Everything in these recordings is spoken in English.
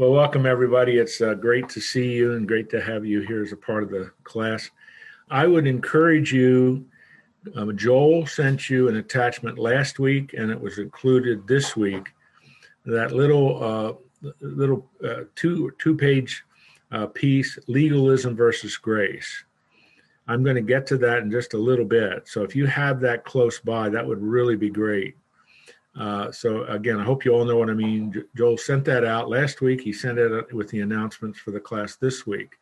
Well, welcome everybody. It's uh, great to see you and great to have you here as a part of the class. I would encourage you. Um, Joel sent you an attachment last week, and it was included this week. That little uh, little uh, two two page uh, piece, legalism versus grace. I'm going to get to that in just a little bit. So if you have that close by, that would really be great. Uh, so again, I hope you all know what I mean. Joel sent that out last week. He sent it with the announcements for the class this week.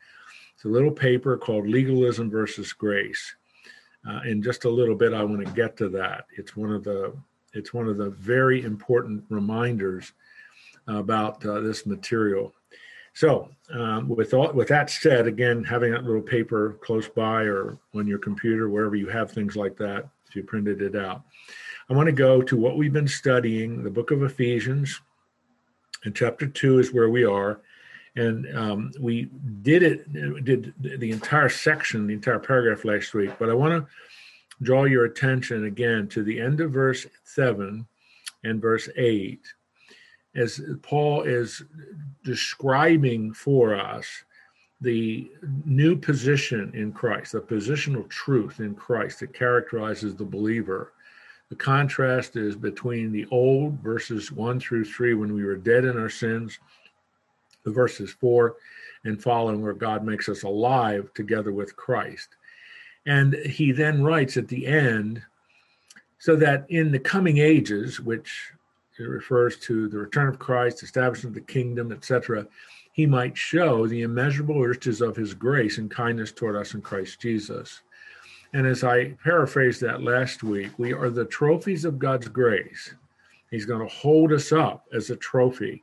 It's a little paper called Legalism versus Grace. Uh, in just a little bit, I want to get to that. It's one of the it's one of the very important reminders about uh, this material. So, um, with all, with that said, again, having that little paper close by or on your computer, wherever you have things like that, if you printed it out, I want to go to what we've been studying, the book of Ephesians, and chapter two is where we are. And um, we did it, did the entire section, the entire paragraph last week. But I want to draw your attention again to the end of verse seven and verse eight, as Paul is describing for us the new position in Christ, the positional truth in Christ that characterizes the believer the contrast is between the old verses 1 through 3 when we were dead in our sins, the verses 4 and following where God makes us alive together with Christ. And he then writes at the end, so that in the coming ages, which it refers to the return of Christ, establishment of the kingdom, etc., he might show the immeasurable riches of his grace and kindness toward us in Christ Jesus. And as I paraphrased that last week, we are the trophies of God's grace. He's going to hold us up as a trophy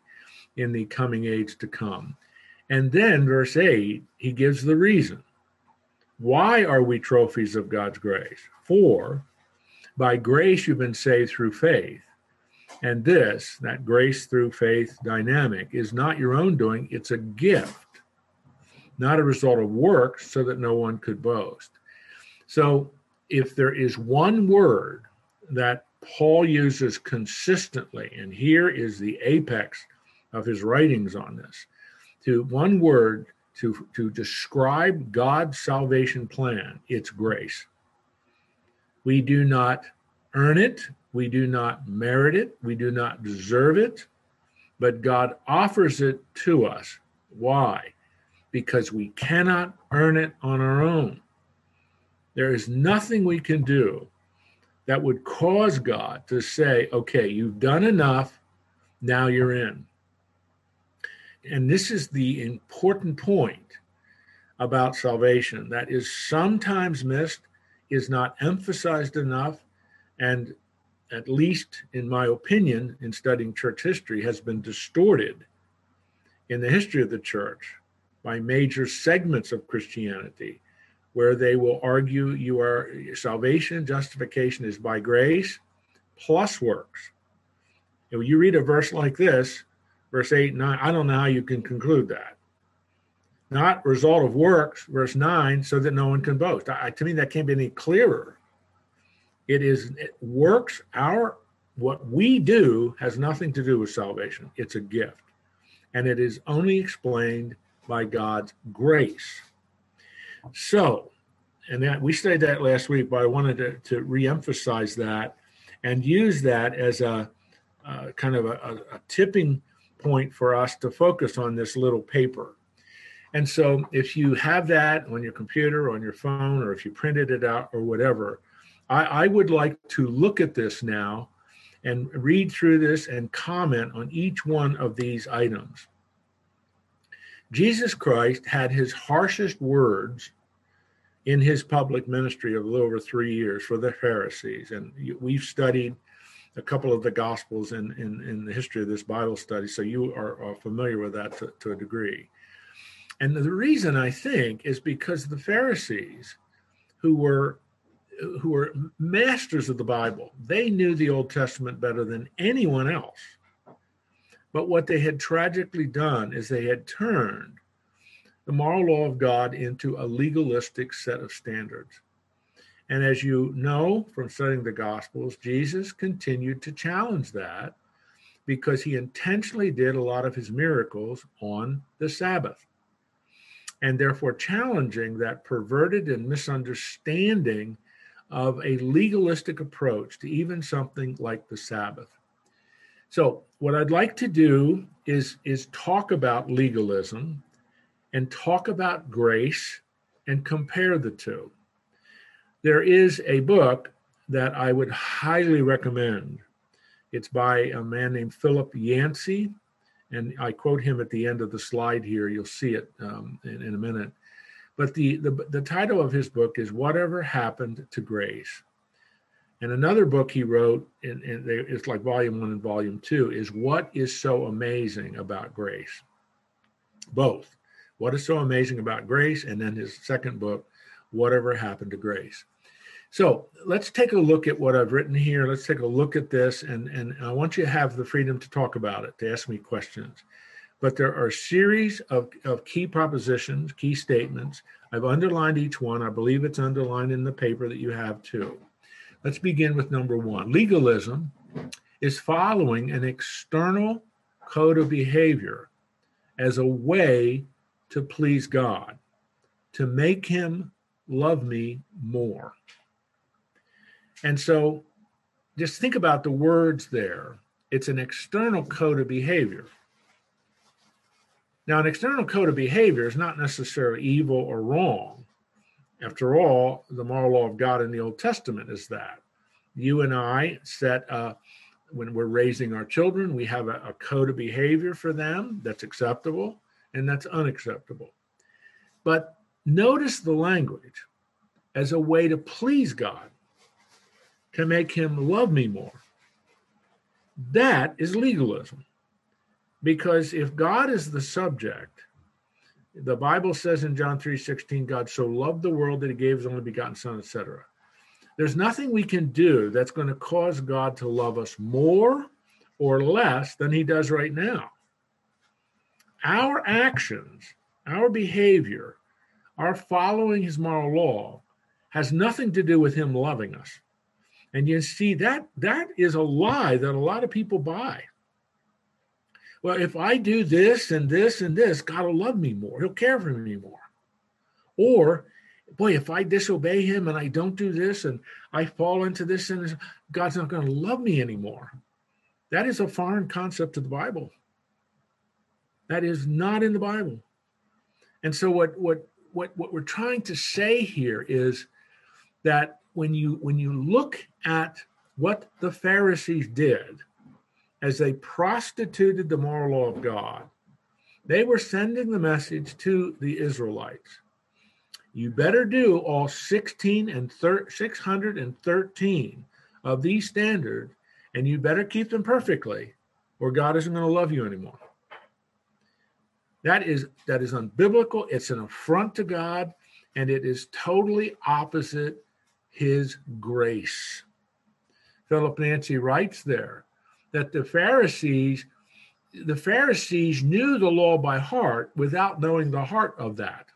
in the coming age to come. And then, verse 8, he gives the reason. Why are we trophies of God's grace? For by grace you've been saved through faith. And this, that grace through faith dynamic, is not your own doing, it's a gift, not a result of works, so that no one could boast. So if there is one word that Paul uses consistently, and here is the apex of his writings on this, to one word to, to describe God's salvation plan, it's grace. We do not earn it, we do not merit it, we do not deserve it, but God offers it to us. Why? Because we cannot earn it on our own. There is nothing we can do that would cause God to say, okay, you've done enough, now you're in. And this is the important point about salvation that is sometimes missed, is not emphasized enough, and at least in my opinion, in studying church history, has been distorted in the history of the church by major segments of Christianity where they will argue you are salvation, justification is by grace plus works. And when you read a verse like this, verse 8 and 9, I don't know how you can conclude that. Not result of works, verse 9, so that no one can boast. I, to me, that can't be any clearer. It is it works, our what we do has nothing to do with salvation. It's a gift. And it is only explained by God's grace. So, and that we studied that last week, but I wanted to, to re-emphasize that and use that as a kind of a, a, tipping point for us to focus on this little paper. And so, if you have that on your computer, on your phone, or if you printed it out, or whatever, I, I would like to look at this now and read through this and comment on each one of these items. Jesus Christ had his harshest words in his public ministry of a little over three years for the Pharisees. And we've studied a couple of the Gospels in, in, in the history of this Bible study, so you are, are familiar with that to, to a degree. And the reason I think is because the Pharisees, who were who were masters of the Bible, they knew the Old Testament better than anyone else. But what they had tragically done is they had turned the moral law of God into a legalistic set of standards. And as you know from studying the Gospels, Jesus continued to challenge that because he intentionally did a lot of his miracles on the Sabbath and therefore challenging that perverted and misunderstanding of a legalistic approach to even something like the Sabbath. So, what I'd like to do is, is talk about legalism and talk about grace and compare the two. There is a book that I would highly recommend. It's by a man named Philip Yancey, and I quote him at the end of the slide here. You'll see it um, in, in, a minute. But the, the, the title of his book is Whatever Happened to Grace. And another book he wrote, and it's like volume one and volume two, is What is So Amazing About Grace? Both. What is so amazing about grace? And then his second book, Whatever Happened to Grace. So let's take a look at what I've written here. Let's take a look at this, and, and I want you to have the freedom to talk about it, to ask me questions. But there are a series of, of key propositions, key statements. I've underlined each one. I believe it's underlined in the paper that you have too. Let's begin with number one. Legalism is following an external code of behavior as a way to please God, to make Him love me more. And so just think about the words there. It's an external code of behavior. Now, an external code of behavior is not necessarily evil or wrong. After all, the moral law of God in the Old Testament is that. You and I set, uh, when we're raising our children, we have a, a code of behavior for them that's acceptable and that's unacceptable. But notice the language as a way to please God to make him love me more. That is legalism. Because if God is the subject, the Bible says in John 3 16, God so loved the world that he gave his only begotten Son, etc. There's nothing we can do that's going to cause God to love us more or less than he does right now. Our actions, our behavior, our following his moral law has nothing to do with him loving us. And you see that that is a lie that a lot of people buy. Well, if I do this and this and this, God will love me more. He'll care for me more. Or, boy, if I disobey him and I don't do this and I fall into this and God's not going to love me anymore. That is a foreign concept to the Bible. That is not in the Bible. And so what what what what we're trying to say here is that when you when you look at what the Pharisees did as they prostituted the moral law of God, they were sending the message to the Israelites. You better do all 16 and thir- 613 of these standards, and you better keep them perfectly, or God isn't going to love you anymore. That is that is unbiblical. It's an affront to God, and it is totally opposite his grace. Philip Yancey writes there that the Pharisees the Pharisees knew the law by heart without knowing the heart of that.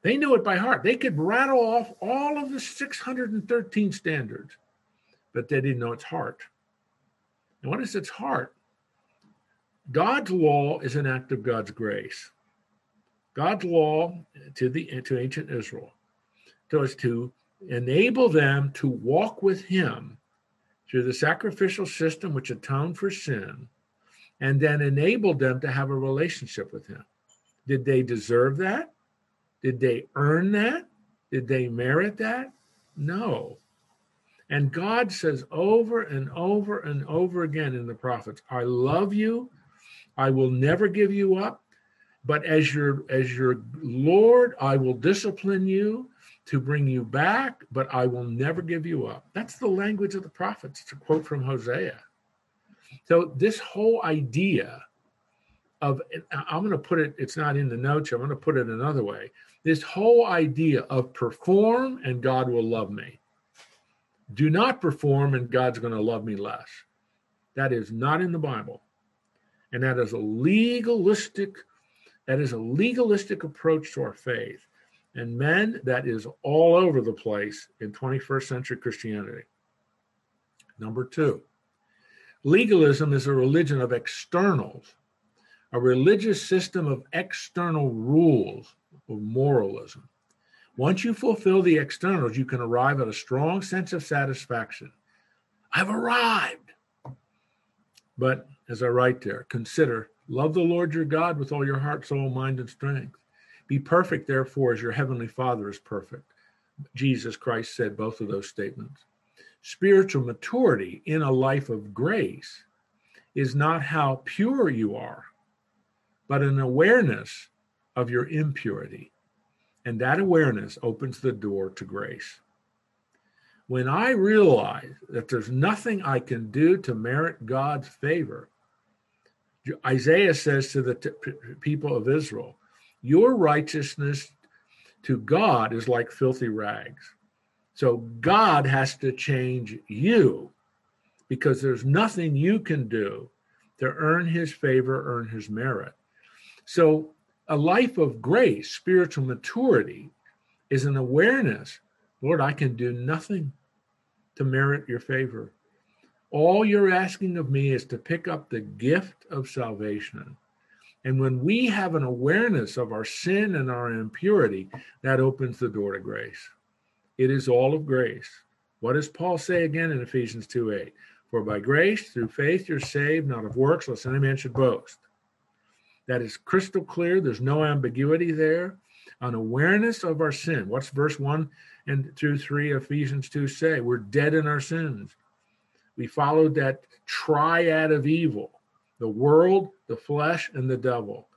They knew it by heart. They could rattle off all of the 613 standards, but they didn't know its heart. And what is its heart? God's law is an act of God's grace. God's law to the to ancient Israel was to enable them to walk with him through the sacrificial system which atoned for sin and then enabled them to have a relationship with him. Did they deserve that? Did they earn that? Did they merit that? No. And God says over and over and over again in the prophets, I love you. I will never give you up. But as your as your Lord, I will discipline you to bring you back, but I will never give you up. That's the language of the prophets. It's a quote from Hosea. So, this whole idea of, I'm going to put it, it's not in the notes, I'm going to put it another way. This whole idea of perform and God will love me. Do not perform and God's going to love me less. That is not in the Bible. And that is a legalistic, that is a legalistic approach to our faith. And men, that is all over the place in 21st century Christianity. Number two, Legalism is a religion of externals, a religious system of external rules of moralism. Once you fulfill the externals, you can arrive at a strong sense of satisfaction. I've arrived. But as I write there, consider love the Lord your God with all your heart, soul, mind, and strength. Be perfect, therefore, as your heavenly Father is perfect. Jesus Christ said both of those statements. Spiritual maturity in a life of grace is not how pure you are, but an awareness of your impurity. And that awareness opens the door to grace. When I realize that there's nothing I can do to merit God's favor, Isaiah says to the t- people of Israel, Your righteousness to God is like filthy rags. So God has to change you because there's nothing you can do to earn his favor, earn his merit. So a life of grace, spiritual maturity, is an awareness Lord, I can do nothing to merit your favor. All you're asking of me is to pick up the gift of salvation. And when we have an awareness of our sin and our impurity, that opens the door to grace. It is all of grace. What does Paul say again in Ephesians 2 8? For by grace, through faith, you're saved, not of works, lest any man should boast. That is crystal clear. There's no ambiguity there. An awareness of our sin. What's verse 1 and through 3 Ephesians 2 say? We're dead in our sins. We followed that triad of evil the world, the flesh, and the devil.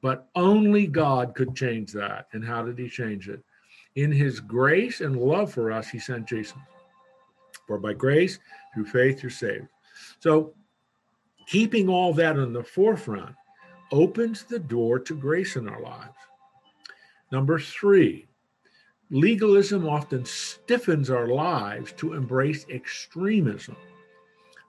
But only God could change that. And how did he change it? In his grace and love for us, he sent Jesus. For by grace, through faith, you're saved. So, keeping all that in the forefront opens the door to grace in our lives. Number three, legalism often stiffens our lives to embrace extremism.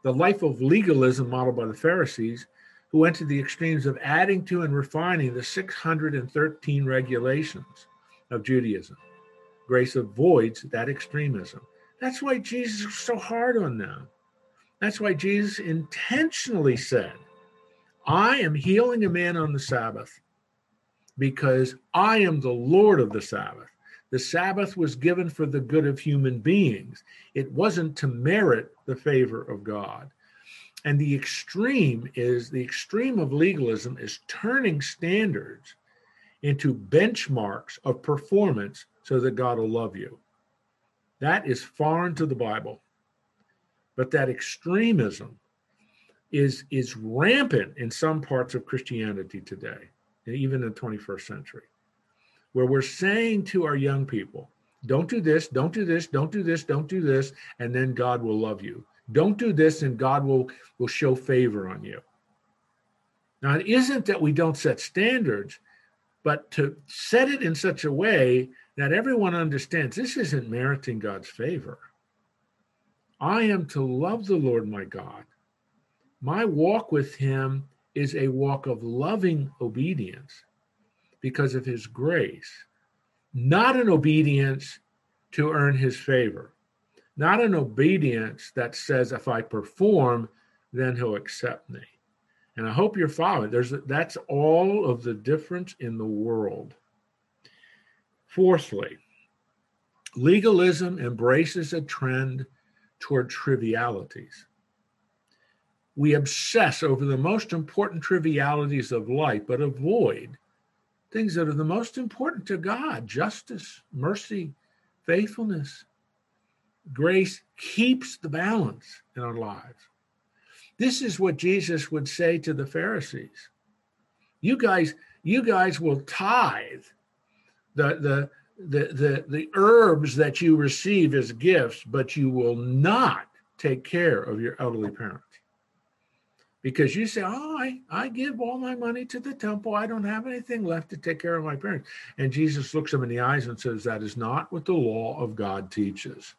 The life of legalism modeled by the Pharisees, who went to the extremes of adding to and refining the 613 regulations of Judaism. Grace avoids that extremism. That's why Jesus was so hard on them. That's why Jesus intentionally said, I am healing a man on the Sabbath because I am the Lord of the Sabbath. The Sabbath was given for the good of human beings, it wasn't to merit the favor of God. And the extreme is the extreme of legalism is turning standards into benchmarks of performance so that God will love you. That is foreign to the Bible. But that extremism is is rampant in some parts of Christianity today, even in the 21st century, where we're saying to our young people, don't do this, don't do this, don't do this, don't do this, and then God will love you. Don't do this and God will, will show favor on you. Now, it isn't that we don't set standards, but to set it in such a way that everyone understands this isn't meriting God's favor. I am to love the Lord my God my walk with him is a walk of loving obedience because of his grace, not an obedience to earn his favor, not an obedience that says if I perform, then he'll accept me. And I hope you're following. There's that's all of the difference in the world. Fourthly, legalism embraces a trend toward trivialities we obsess over the most important trivialities of life, but avoid things that are the most important to God justice, mercy, faithfulness. Grace keeps the balance in our lives. This is what Jesus would say to the Pharisees. You guys, you guys will tithe the, the, the, the, the herbs that you receive as gifts, but you will not take care of your elderly parents because you say, Oh, I, I give all my money to the temple. I don't have anything left to take care of my parents. And Jesus looks them in the eyes and says, That is not what the law of God teaches.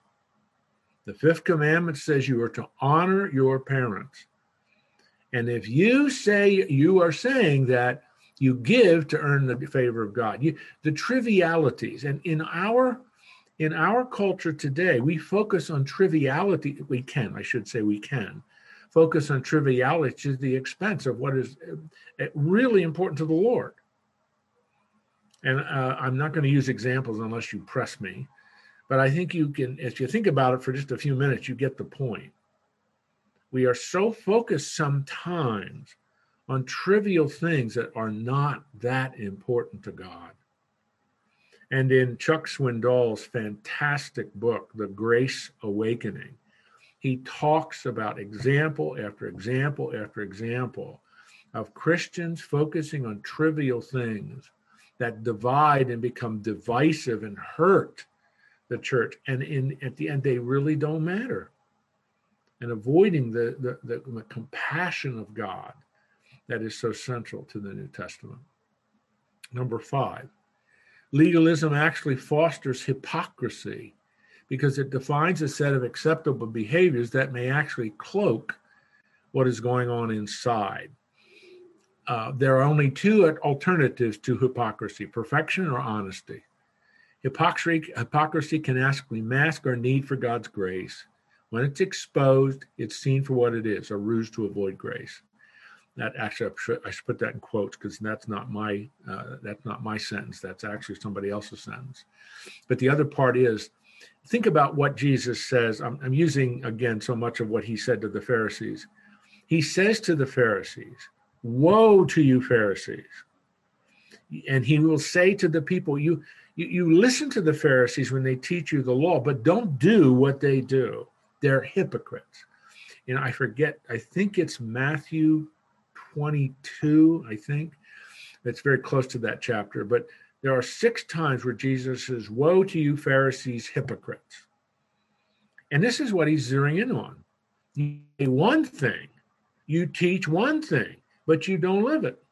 The fifth commandment says you are to honor your parents. And if you say you are saying that you give to earn the favor of God, you, the trivialities, and in our in our culture today, we focus on triviality. We can, I should say, we can focus on triviality to the expense of what is uh, really important to the Lord. And uh, I'm not going to use examples unless you press me, but I think you can, if you think about it for just a few minutes, you get the point. We are so focused sometimes on trivial things that are not that important to God. And in Chuck Swindoll's fantastic book, The Grace Awakening, he talks about example after example after example of Christians focusing on trivial things that divide and become divisive and hurt the church. And in at the end, they really don't matter. And avoiding the, the, the, the compassion of God that is so central to the New Testament. Number five, legalism actually fosters hypocrisy because it defines a set of acceptable behaviors that may actually cloak what is going on inside. Uh, there are only two alternatives to hypocrisy perfection or honesty. Hypocrisy, hypocrisy can actually mask our need for God's grace. When it's exposed, it's seen for what it is a ruse to avoid grace. That actually, I should, put that in quotes because that's not my uh, that's not my sentence. That's actually somebody else's sentence. But the other part is think about what Jesus says. I'm, I'm using again so much of what he said to the Pharisees. He says to the Pharisees, Woe to you, Pharisees. And he will say to the people, you, you, you listen to the Pharisees when they teach you the law, but don't do what they do. They're hypocrites. And I forget, I think it's Matthew 22, I think. It's very close to that chapter. But there are six times where Jesus says, Woe to you, Pharisees, hypocrites. And this is what he's zeroing in on. You say one thing, you teach one thing, but you don't live it.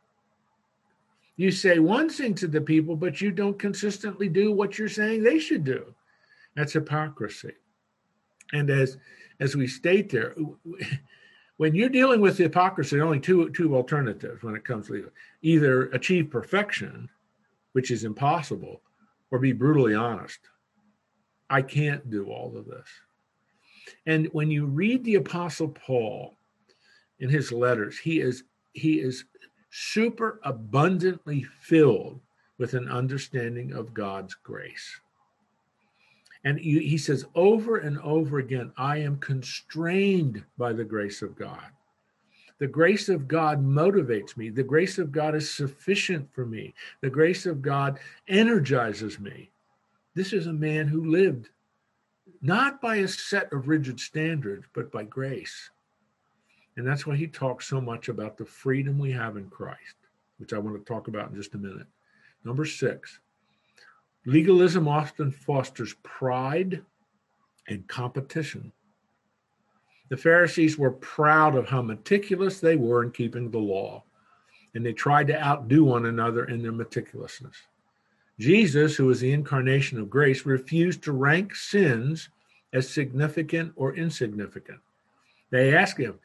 You say one thing to the people, but you don't consistently do what you're saying they should do. That's hypocrisy. And as as we state there, when you're dealing with hypocrisy, only two two alternatives when it comes to either achieve perfection which is impossible, or be brutally honest. I can't do all of this. And when you read the Apostle Paul in his letters, he is he is super abundantly filled with an understanding of God's grace. And he says over and over again, I am constrained by the grace of God. The grace of God motivates me. The grace of God is sufficient for me. The grace of God energizes me. This is a man who lived not by a set of rigid standards, but by grace. And that's why he talks so much about the freedom we have in Christ, which I want to talk about in just a minute. Number six, legalism often fosters pride and competition. The Pharisees were proud of how meticulous they were in keeping the law, and they tried to outdo one another in their meticulousness. Jesus, who is the incarnation of grace, refused to rank sins as significant or insignificant. They asked him,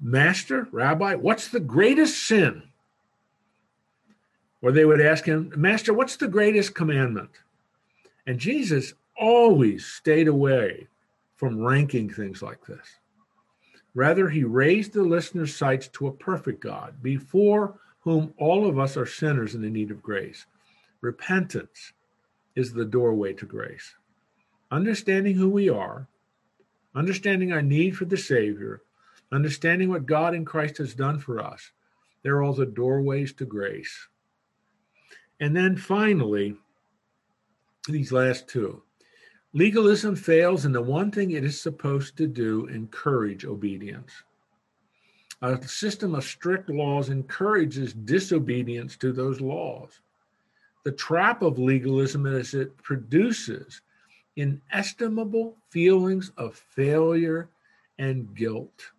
Master, Rabbi, what's the greatest sin? Or they would ask him, Master, what's the greatest commandment? And Jesus always stayed away from ranking things like this. Rather, he raised the listener's sights to a perfect God, before whom all of us are sinners in the need of grace. Repentance is the doorway to grace. Understanding who we are, understanding our need for the Savior, understanding what God in Christ has done for us, they're all the doorways to grace. And then finally, these last two Legalism fails in the one thing it is supposed to do encourage obedience. A system of strict laws encourages disobedience to those laws. The trap of legalism is it produces inestimable feelings of failure and guilt.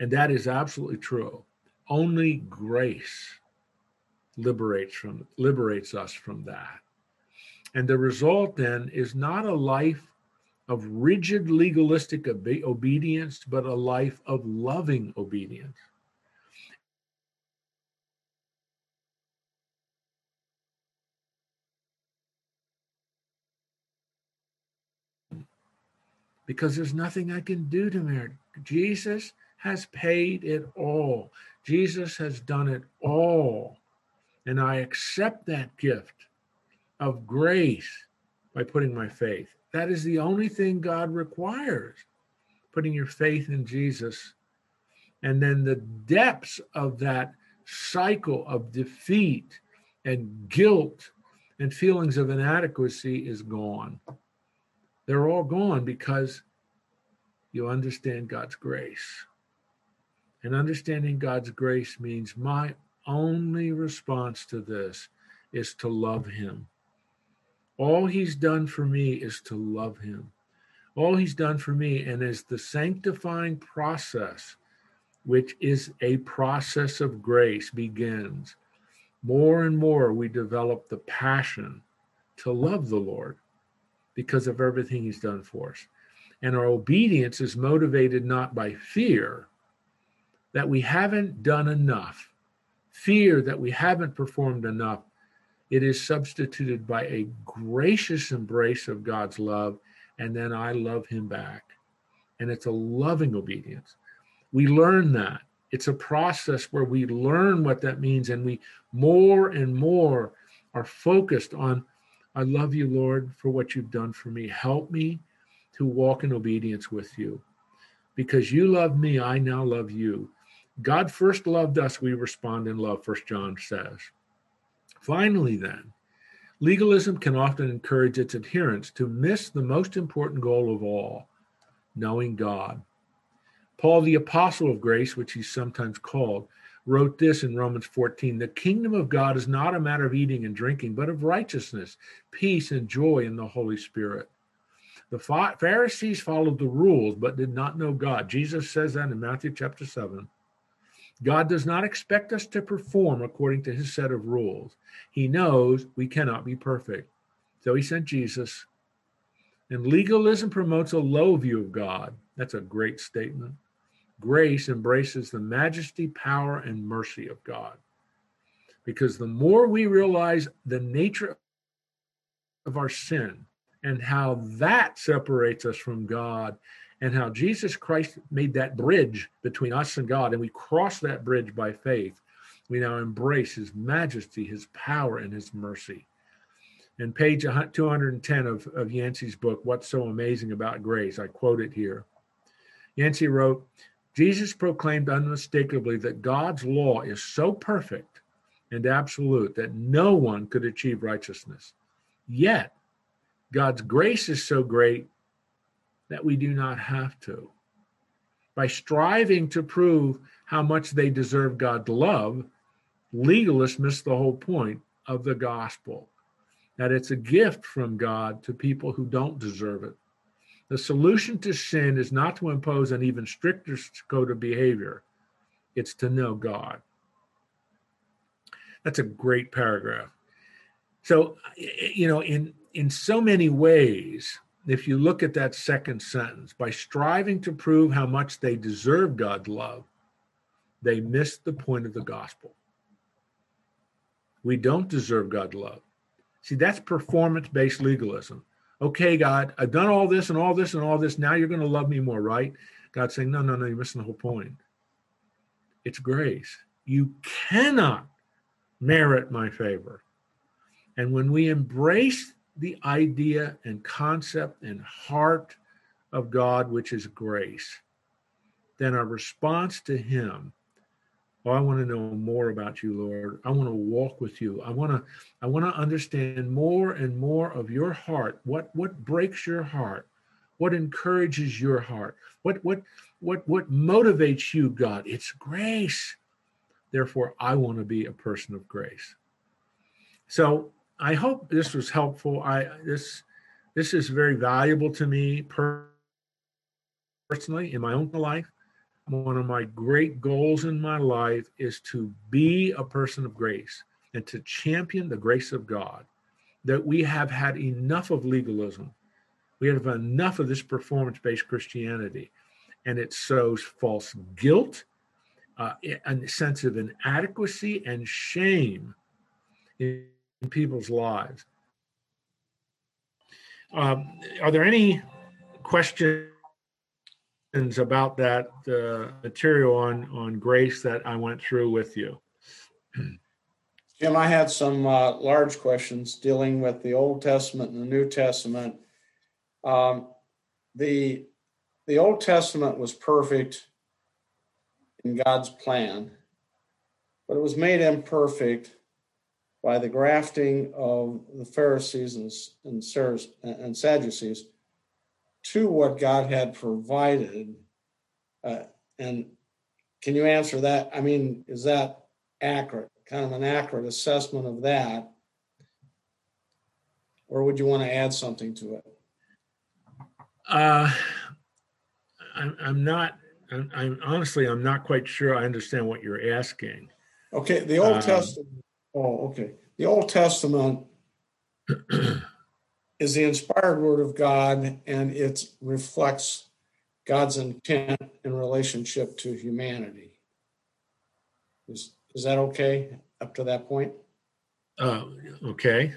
And that is absolutely true. Only grace liberates from liberates us from that. And the result then is not a life of rigid legalistic obe- obedience, but a life of loving obedience. because there's nothing I can do to merit. Jesus has paid it all. Jesus has done it all. And I accept that gift of grace by putting my faith. That is the only thing God requires putting your faith in Jesus. And then the depths of that cycle of defeat and guilt and feelings of inadequacy is gone. They're all gone because you understand God's grace. And understanding God's grace means my only response to this is to love Him. All He's done for me is to love Him. All He's done for me, and as the sanctifying process, which is a process of grace, begins, more and more we develop the passion to love the Lord because of everything He's done for us. And our obedience is motivated not by fear, that we haven't done enough, fear that we haven't performed enough. It is substituted by a gracious embrace of God's love, and then I love Him back. And it's a loving obedience. We learn that. It's a process where we learn what that means, and we more and more are focused on I love you, Lord, for what you've done for me. Help me to walk in obedience with you. Because you love me, I now love you. God first loved us, we respond in love, First John says. Finally, then, legalism can often encourage its adherents to miss the most important goal of all knowing God. Paul, the apostle of grace, which he's sometimes called, wrote this in Romans 14 The kingdom of God is not a matter of eating and drinking, but of righteousness, peace, and joy in the Holy Spirit. The Pharisees followed the rules, but did not know God. Jesus says that in Matthew chapter 7. God does not expect us to perform according to his set of rules. He knows we cannot be perfect. So he sent Jesus. And legalism promotes a low view of God. That's a great statement. Grace embraces the majesty, power, and mercy of God. Because the more we realize the nature of our sin and how that separates us from God and how Jesus Christ made that bridge between us and God, and we cross that bridge by faith. We now embrace His majesty, His power, and His mercy. In page 210 of, of Yancey's book, What's So Amazing About Grace, I quote it here. Yancey wrote, Jesus proclaimed unmistakably that God's law is so perfect and absolute that no one could achieve righteousness. Yet, God's grace is so great that we do not have to. By striving to prove how much they deserve God's love, legalists miss the whole point of the gospel that it's a gift from God to people who don't deserve it. The solution to sin is not to impose an even stricter code of behavior, it's to know God. That's a great paragraph. So, you know, in in so many ways, if you look at that second sentence, by striving to prove how much they deserve God's love, they miss the point of the gospel. We don't deserve God's love. See, that's performance based legalism. Okay, God, I've done all this and all this and all this. Now you're going to love me more, right? God saying, no, no, no, you're missing the whole point. It's grace. You cannot merit my favor. And when we embrace the idea and concept and heart of God, which is grace, then our response to Him, oh, I want to know more about you, Lord. I want to walk with you. I want to, I want to understand more and more of your heart. What what breaks your heart? What encourages your heart? What what what what motivates you, God? It's grace. Therefore, I want to be a person of grace. So I hope this was helpful. I this this is very valuable to me personally in my own life. One of my great goals in my life is to be a person of grace and to champion the grace of God. That we have had enough of legalism. We have enough of this performance based Christianity. And it sows false guilt, uh, a sense of inadequacy and shame in people's lives. Um, are there any questions about that uh, material on on grace that I went through with you? Jim, I had some uh, large questions dealing with the Old Testament and the New Testament. Um, the the Old Testament was perfect in God's plan, but it was made imperfect by the grafting of the Pharisees and, and, and Sadducees to what God had provided. Uh, and can you answer that? I mean, is that accurate? Kind of an accurate assessment of that? Or would you want to add something to it? Uh, I'm, I'm not, I'm, I'm, honestly, I'm not quite sure I understand what you're asking. Okay, the Old um, Testament. Oh, okay. The Old Testament is the inspired word of God and it reflects God's intent in relationship to humanity. Is, is that okay up to that point? Uh, okay.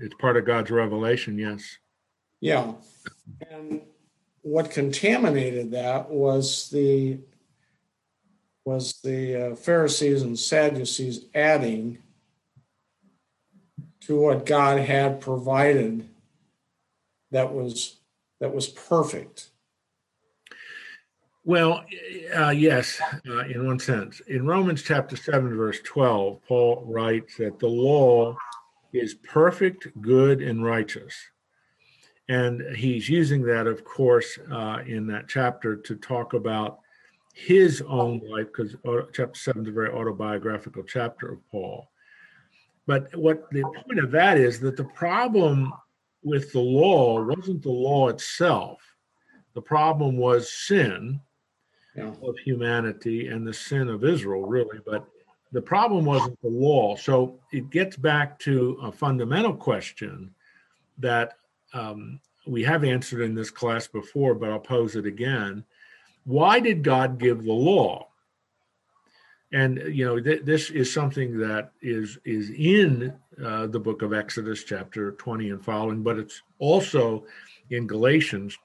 It's part of God's revelation, yes. Yeah. And what contaminated that was the was the uh, Pharisees and Sadducees adding to what God had provided that was that was perfect. Well, uh, yes, uh, in one sense. In Romans chapter 7, verse 12, Paul writes that the law is perfect, good, and righteous. And he's using that, of course, uh, in that chapter to talk about his own life, because chapter 7 is a very autobiographical chapter of Paul. But what the point of that is that the problem with the law wasn't the law itself. The problem was sin yeah. of humanity and the sin of Israel, really. But the problem wasn't the law. So it gets back to a fundamental question that um, we have answered in this class before, but I'll pose it again. Why did God give the law? And you know th- this is something that is is in uh, the book of Exodus, chapter twenty and following, but it's also in Galatians,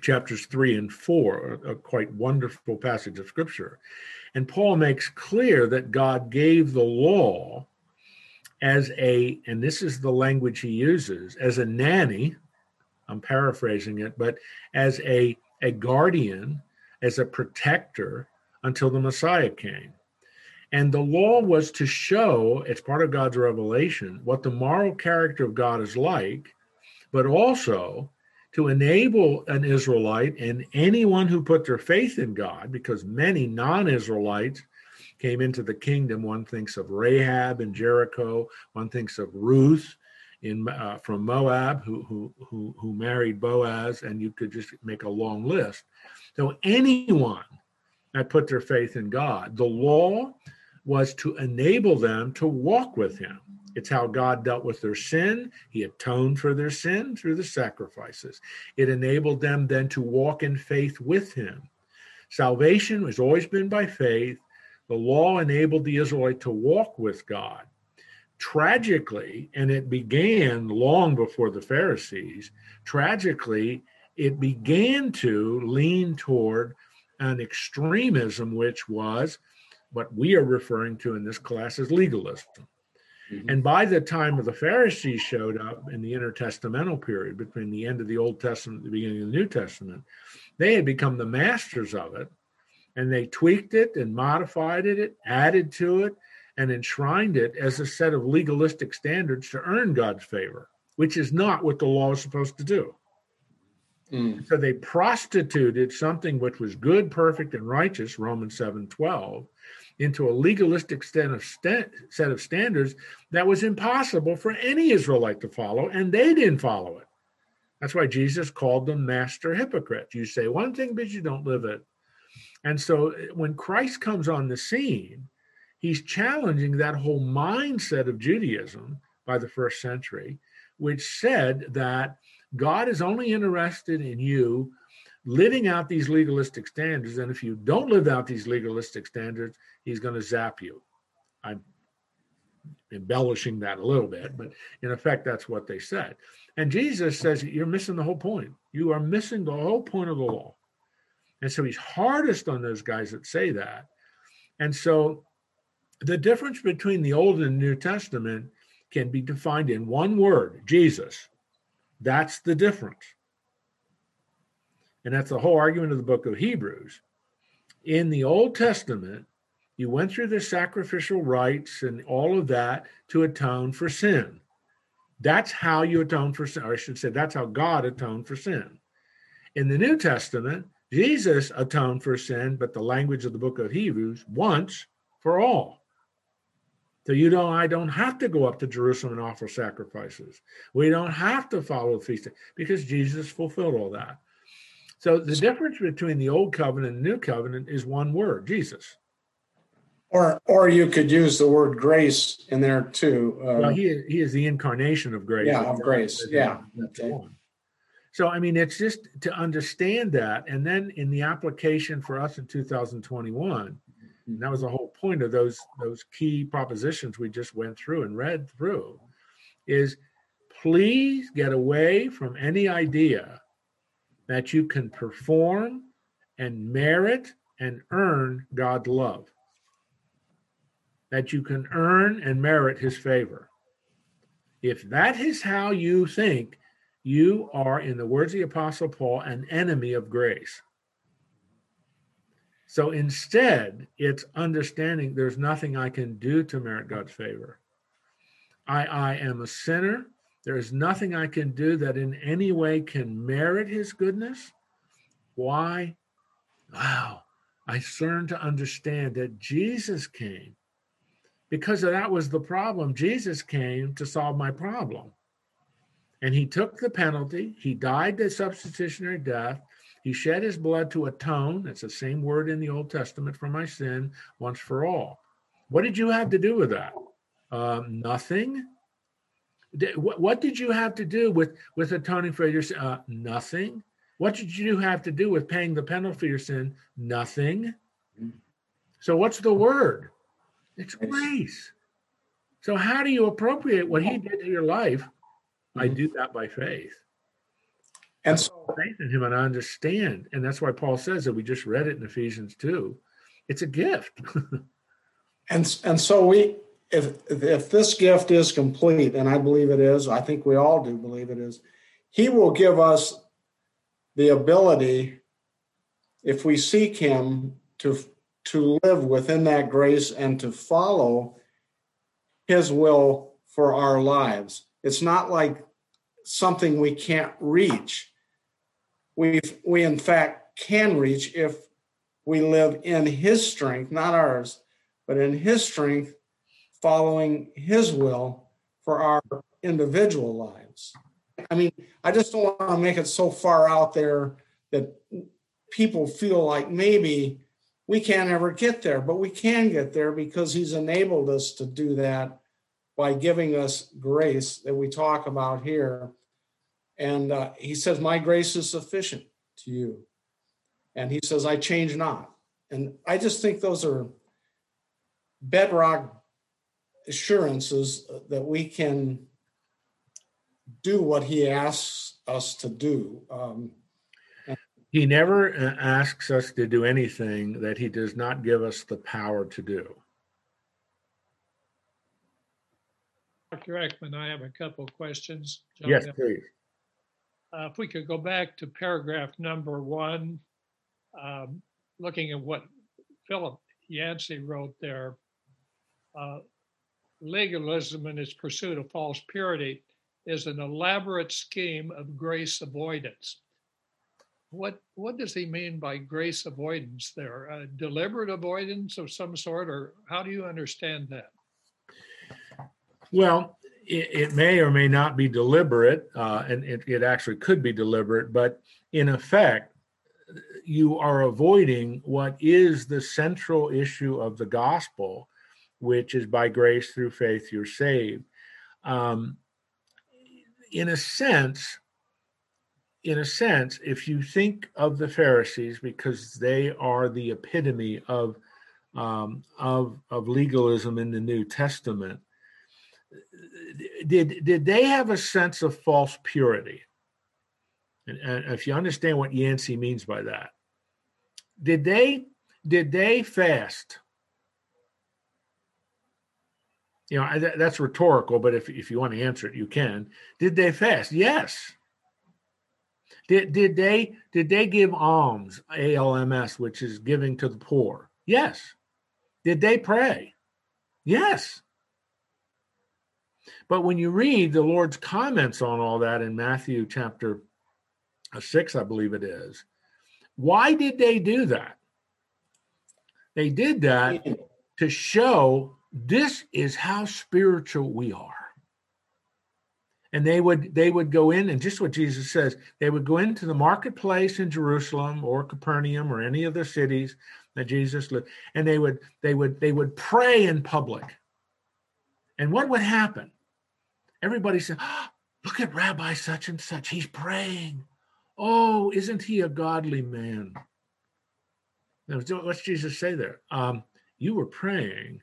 chapters three and four, a, a quite wonderful passage of scripture. And Paul makes clear that God gave the law as a, and this is the language he uses, as a nanny. I'm paraphrasing it, but as a a guardian, as a protector until the Messiah came. And the law was to show, it's part of God's revelation, what the moral character of God is like, but also to enable an Israelite and anyone who put their faith in God, because many non Israelites came into the kingdom. One thinks of Rahab in Jericho, one thinks of Ruth in uh, from Moab who, who who who married Boaz, and you could just make a long list. So anyone that put their faith in God. The law was to enable them to walk with Him. It's how God dealt with their sin. He atoned for their sin through the sacrifices. It enabled them then to walk in faith with Him. Salvation has always been by faith. The law enabled the Israelite to walk with God. Tragically, and it began long before the Pharisees, tragically, it began to lean toward an extremism, which was what we are referring to in this class as legalism. Mm-hmm. And by the time of the Pharisees showed up in the intertestamental period, between the end of the Old Testament and the beginning of the New Testament, they had become the masters of it. And they tweaked it and modified it, added to it, and enshrined it as a set of legalistic standards to earn God's favor, which is not what the law is supposed to do. Mm. So they prostituted something which was good, perfect, and righteous, Romans 7 12, into a legalistic set of, st- set of standards that was impossible for any Israelite to follow, and they didn't follow it. That's why Jesus called them master hypocrites. You say one thing, but you don't live it. And so when Christ comes on the scene, he's challenging that whole mindset of Judaism by the first century, which said that God is only interested in you living out these legalistic standards. And if you don't live out these legalistic standards, he's going to zap you. I'm embellishing that a little bit, but in effect, that's what they said. And Jesus says, You're missing the whole point. You are missing the whole point of the law. And so he's hardest on those guys that say that. And so the difference between the Old and New Testament can be defined in one word Jesus. That's the difference. And that's the whole argument of the book of Hebrews. In the Old Testament, you went through the sacrificial rites and all of that to atone for sin. That's how you atone for sin, or I should say, that's how God atoned for sin. In the New Testament, Jesus atoned for sin, but the language of the book of Hebrews, once for all. So you don't, I don't have to go up to Jerusalem and offer sacrifices. We don't have to follow the feast because Jesus fulfilled all that. So the difference between the old covenant and new covenant is one word, Jesus. Or, or you could use the word grace in there too. Uh, well, he he is the incarnation of grace. Yeah, of grace. Yeah. Okay. So I mean, it's just to understand that, and then in the application for us in 2021, that was a whole point of those those key propositions we just went through and read through, is please get away from any idea that you can perform and merit and earn God's love. That you can earn and merit his favor. If that is how you think, you are, in the words of the Apostle Paul, an enemy of grace. So instead, it's understanding there's nothing I can do to merit God's favor. I, I am a sinner. There is nothing I can do that in any way can merit his goodness. Why? Wow. I learned to understand that Jesus came because that was the problem. Jesus came to solve my problem. And he took the penalty. He died the substitutionary death. He shed his blood to atone. That's the same word in the Old Testament for my sin once for all. What did you have to do with that? Um, nothing. What did you have to do with with atoning for your sin? Uh, nothing. What did you have to do with paying the penalty for your sin? Nothing. So what's the word? It's grace. So how do you appropriate what he did to your life? I mm-hmm. do that by faith. And so faith in him and I understand. And that's why Paul says that we just read it in Ephesians 2. It's a gift. and and so we if if this gift is complete, and I believe it is, I think we all do believe it is, he will give us the ability, if we seek him, to to live within that grace and to follow his will for our lives. It's not like something we can't reach. We we in fact can reach if we live in his strength, not ours, but in his strength following his will for our individual lives. I mean, I just don't want to make it so far out there that people feel like maybe we can't ever get there, but we can get there because he's enabled us to do that by giving us grace that we talk about here. And uh, he says, My grace is sufficient to you. And he says, I change not. And I just think those are bedrock assurances that we can do what he asks us to do. Um, he never uh, asks us to do anything that he does not give us the power to do. Dr. Eckman, I have a couple of questions. John, yes, please. Uh, if we could go back to paragraph number one, um, looking at what Philip Yancey wrote there. Uh, legalism in its pursuit of false purity is an elaborate scheme of grace avoidance. What what does he mean by grace avoidance there? A deliberate avoidance of some sort, or how do you understand that? Well, it, it may or may not be deliberate, uh, and it, it actually could be deliberate, but in effect, you are avoiding what is the central issue of the gospel, which is by grace through faith you're saved. Um, in a sense, in a sense, if you think of the Pharisees, because they are the epitome of um, of of legalism in the New Testament, did did they have a sense of false purity? And, and if you understand what Yancey means by that, did they did they fast? You know, that's rhetorical, but if if you want to answer it, you can. Did they fast? Yes. Did did they did they give alms, ALMS, which is giving to the poor? Yes. Did they pray? Yes. But when you read the Lord's comments on all that in Matthew chapter uh, 6, I believe it is, why did they do that? They did that to show this is how spiritual we are. And they would they would go in and just what Jesus says, they would go into the marketplace in Jerusalem or Capernaum or any of the cities that Jesus lived, and they would they would they would pray in public. And what would happen? Everybody said, oh, look at Rabbi such and such. He's praying. Oh, isn't he a godly man? Now, what's Jesus say there? Um, you were praying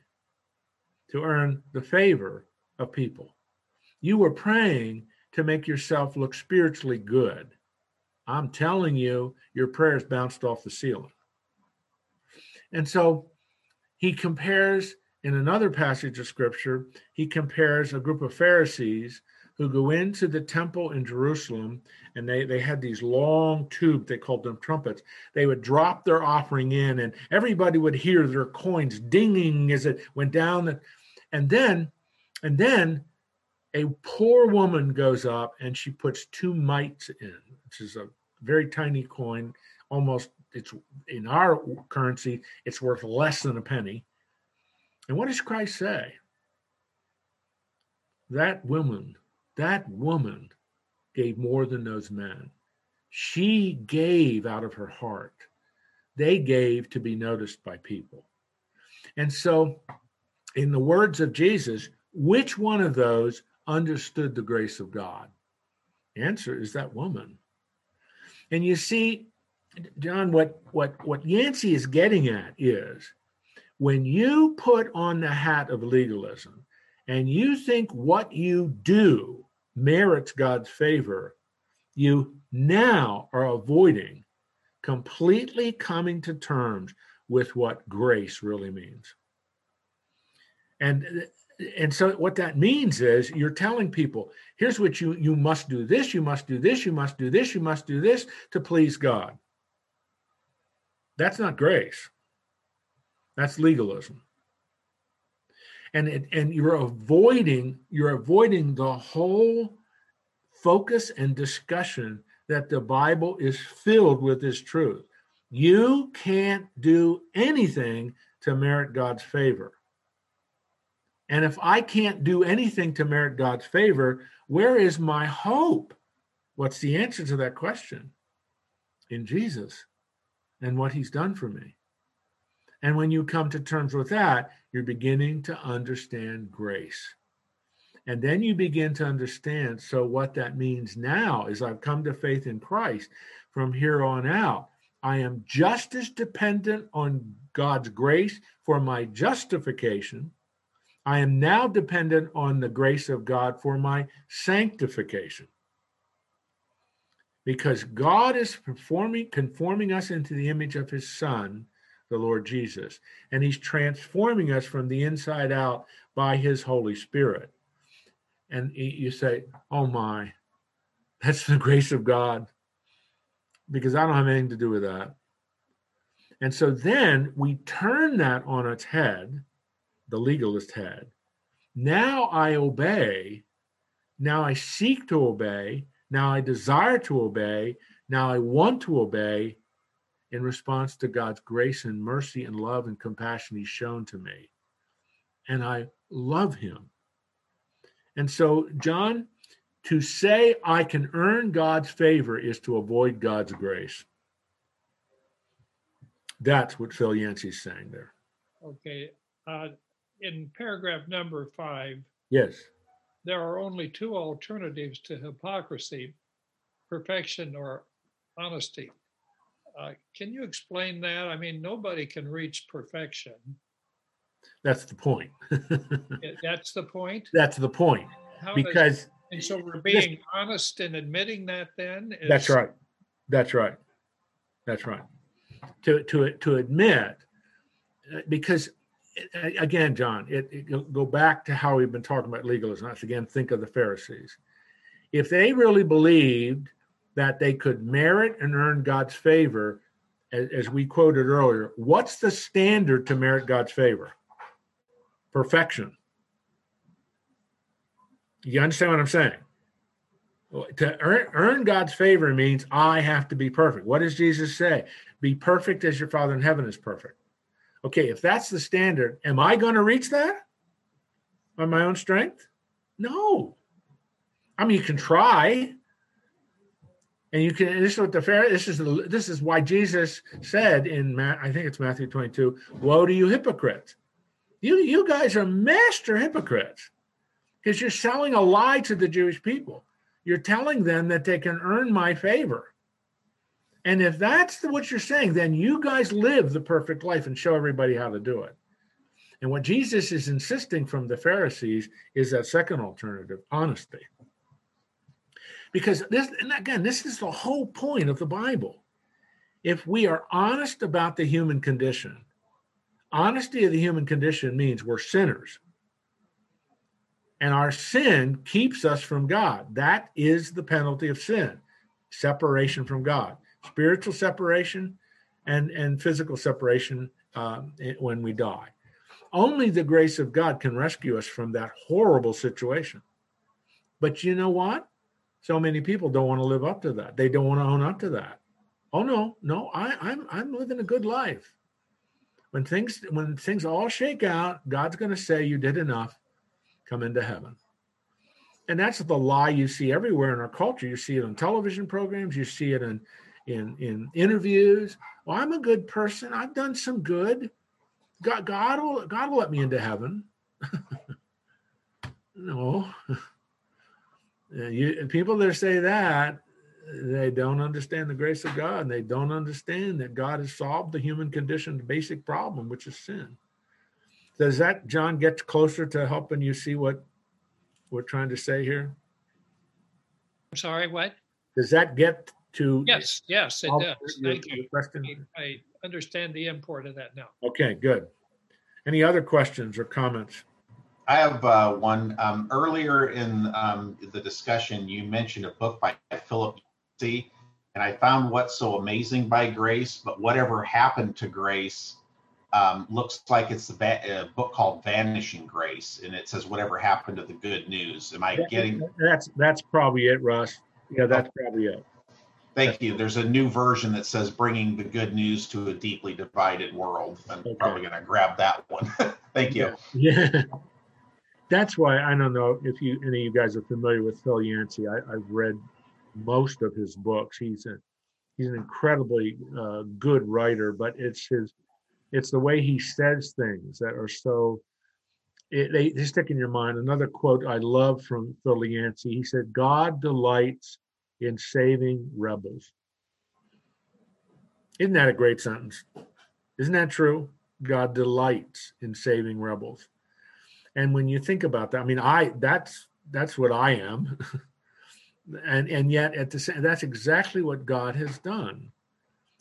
to earn the favor of people. You were praying to make yourself look spiritually good. I'm telling you, your prayers bounced off the ceiling. And so he compares in another passage of scripture, he compares a group of Pharisees who go into the temple in Jerusalem and they, they had these long tubes, they called them trumpets. They would drop their offering in and everybody would hear their coins dinging as it went down. And then, and then a poor woman goes up and she puts two mites in, which is a very tiny coin, almost it's in our currency, it's worth less than a penny and what does Christ say? That woman, that woman gave more than those men. She gave out of her heart. They gave to be noticed by people. And so, in the words of Jesus, which one of those understood the grace of God? The answer is that woman. And you see, John, what what what Yancey is getting at is when you put on the hat of legalism and you think what you do merits God's favor, you now are avoiding completely coming to terms with what grace really means. And and so what that means is you're telling people here's what you you must do this you must do this you must do this you must do this to please God. That's not grace. That's legalism. And it, and you're avoiding you're avoiding the whole focus and discussion that the Bible is filled with this truth. You can't do anything to merit God's favor. And if I can't do anything to merit God's favor, where is my hope? What's the answer to that question? In Jesus and what he's done for me. And when you come to terms with that, you're beginning to understand grace. And then you begin to understand so, what that means now is I've come to faith in Christ from here on out. I am just as dependent on God's grace for my justification. I am now dependent on the grace of God for my sanctification. Because God is performing, conforming us into the image of his Son the Lord Jesus. And he's transforming us from the inside out by his Holy Spirit. And you say, oh my, that's the grace of God, because I don't have anything to do with that. And so then we turn that on its head, the legalist head. Now I obey. Now I seek to obey. Now I desire to obey. Now I want to obey in response to God's grace and mercy and love and compassion He's shown to me. And I love Him. And so, John, to say I can earn God's favor is to avoid God's grace. That's what Phil Yancey's saying there. Okay. Uh, in paragraph number five, yes, there are only two alternatives to hypocrisy perfection or honesty. Uh, can you explain that? I mean, nobody can reach perfection. That's the point. That's the point. That's the point. How because does, and so we're being this, honest in admitting that. Then is, that's right. That's right. That's right. to to to admit uh, because uh, again, John, it, it go back to how we've been talking about legalism. Let's again think of the Pharisees. If they really believed that they could merit and earn God's favor, as, as we quoted earlier, what's the standard to merit God's favor? Perfection. You understand what I'm saying? To earn, earn God's favor means I have to be perfect. What does Jesus say? Be perfect as your Father in heaven is perfect. Okay, if that's the standard, am I going to reach that on my own strength? No. I mean, you can try, and you can. This is what the fair. This is the, this is why Jesus said in I think it's Matthew twenty two. Woe to you hypocrites! You you guys are master hypocrites because you're selling a lie to the Jewish people. You're telling them that they can earn my favor. And if that's what you're saying, then you guys live the perfect life and show everybody how to do it. And what Jesus is insisting from the Pharisees is that second alternative, honesty. Because this, and again, this is the whole point of the Bible. If we are honest about the human condition, honesty of the human condition means we're sinners. And our sin keeps us from God. That is the penalty of sin separation from God spiritual separation and, and physical separation um, when we die. Only the grace of God can rescue us from that horrible situation. But you know what? So many people don't want to live up to that. They don't want to own up to that. Oh no, no, I, I'm I'm living a good life. When things when things all shake out, God's going to say you did enough. Come into heaven. And that's the lie you see everywhere in our culture. You see it on television programs. You see it in in in interviews. Well, I'm a good person. I've done some good. God, God will God will let me into heaven. no. Uh, you, people that say that they don't understand the grace of God and they don't understand that God has solved the human condition's basic problem, which is sin. Does that, John, get closer to helping you see what we're trying to say here? I'm sorry, what? Does that get to Yes, yes, it does. Thank you. question? I understand the import of that now. Okay, good. Any other questions or comments? I have uh, one. Um, earlier in um, the discussion, you mentioned a book by Philip C. And I found what's so amazing by Grace, but whatever happened to Grace um, looks like it's a, book called Vanishing Grace, and it says whatever happened to the good news. Am I getting? That's that's probably it, Russ. Yeah, that's probably it. Thank you. There's a new version that says bringing the good news to a deeply divided world. I'm okay. probably going to grab that one. Thank you. Yeah. That's why I don't know if you any of you guys are familiar with Phil Yancey. I, have read most of his books. He's a he's an incredibly uh, good writer, but it's his it's the way he says things that are so it, they, they stick in your mind. Another quote I love from Phil Yancey. He said, "God delights in saving rebels. Isn't that a great sentence? Isn't that true? God delights in saving rebels. And when you think about that, I mean, I that's that's what I am. and and yet at the same that's exactly what God has done.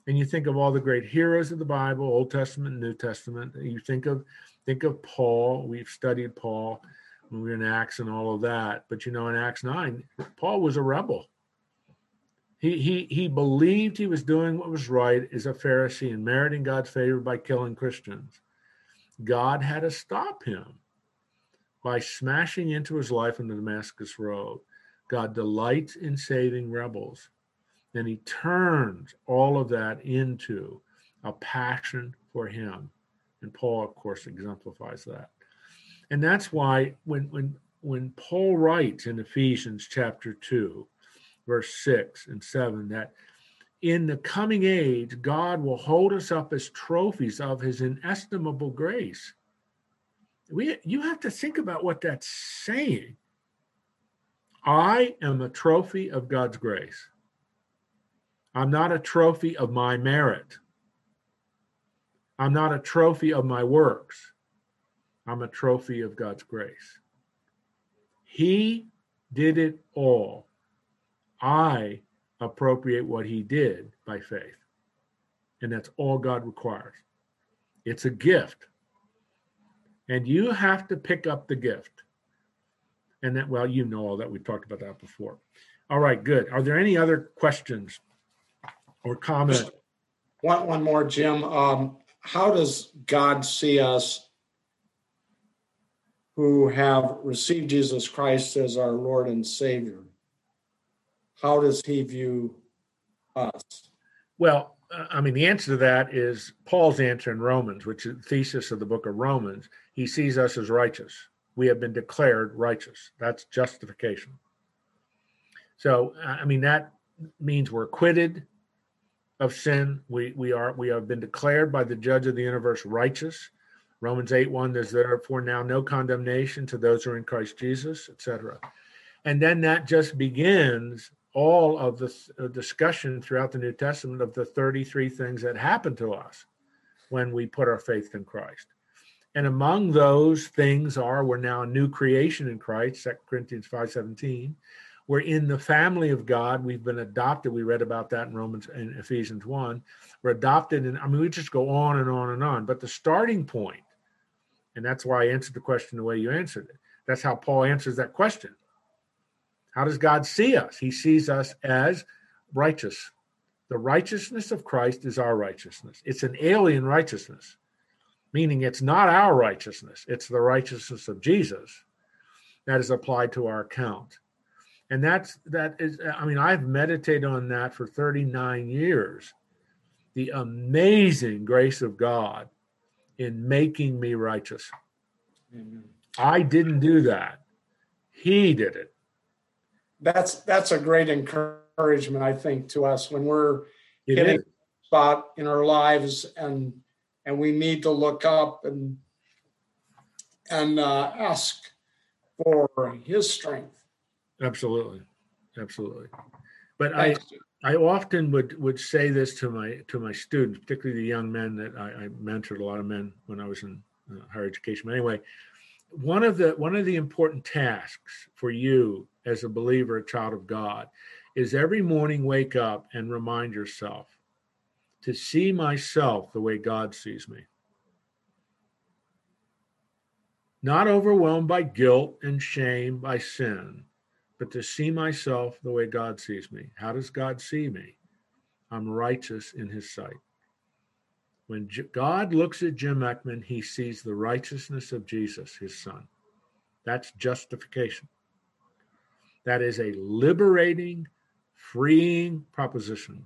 And you think of all the great heroes of the Bible, Old Testament, New Testament. You think of think of Paul. We've studied Paul when we were in Acts and all of that. But you know, in Acts 9, Paul was a rebel. He, he, he believed he was doing what was right as a Pharisee and meriting God's favor by killing Christians. God had to stop him by smashing into his life on the Damascus Road. God delights in saving rebels. And he turns all of that into a passion for him. And Paul, of course, exemplifies that. And that's why when when when Paul writes in Ephesians chapter 2, verse 6 and 7, that in the coming age, God will hold us up as trophies of his inestimable grace. We, you have to think about what that's saying. I am a trophy of God's grace. I'm not a trophy of my merit. I'm not a trophy of my works. I'm a trophy of God's grace. He did it all I appropriate what he did by faith. And that's all God requires. It's a gift. And you have to pick up the gift. And that, well, you know all that. We've talked about that before. All right, good. Are there any other questions or comments? One, one more, Jim. Um, how does God see us who have received Jesus Christ as our Lord and Savior? How does he view us? Well, I mean, the answer to that is Paul's answer in Romans, which is the thesis of the book of Romans. He sees us as righteous. We have been declared righteous. That's justification. So, I mean, that means we're acquitted of sin. We we are we have been declared by the judge of the universe righteous. Romans 8 1, there's therefore now no condemnation to those who are in Christ Jesus, etc. And then that just begins all of the uh, discussion throughout the New Testament of the 33 things that happen to us when we put our faith in Christ. And among those things are we're now a new creation in Christ, 2 Corinthians 5:17. We're in the family of God. We've been adopted. We read about that in Romans and Ephesians 1. We're adopted, and I mean, we just go on and on and on. But the starting point, and that's why I answered the question the way you answered it. That's how Paul answers that question. How does God see us? He sees us as righteous. The righteousness of Christ is our righteousness. It's an alien righteousness, meaning it's not our righteousness, it's the righteousness of Jesus that is applied to our account and that's that is i mean i've meditated on that for 39 years the amazing grace of god in making me righteous Amen. i didn't do that he did it That's that's a great encouragement, I think, to us when we're It hitting is. a spot in our lives and and we need to look up and and uh, ask for His strength. absolutely absolutely but i Thanks. I often would would say this to my to my students, particularly the young men that I, I mentored a lot of men when I was in uh, higher education. But anyway, one of the one of the important tasks for you as a believer, a child of God, is every morning wake up and remind yourself to see myself the way God sees me. Not overwhelmed by guilt and shame by sin, but to see myself the way God sees me. How does God see me? I'm righteous in his sight. When God looks at Jim Eckman, he sees the righteousness of Jesus, his son. That's justification. That is a liberating, freeing proposition.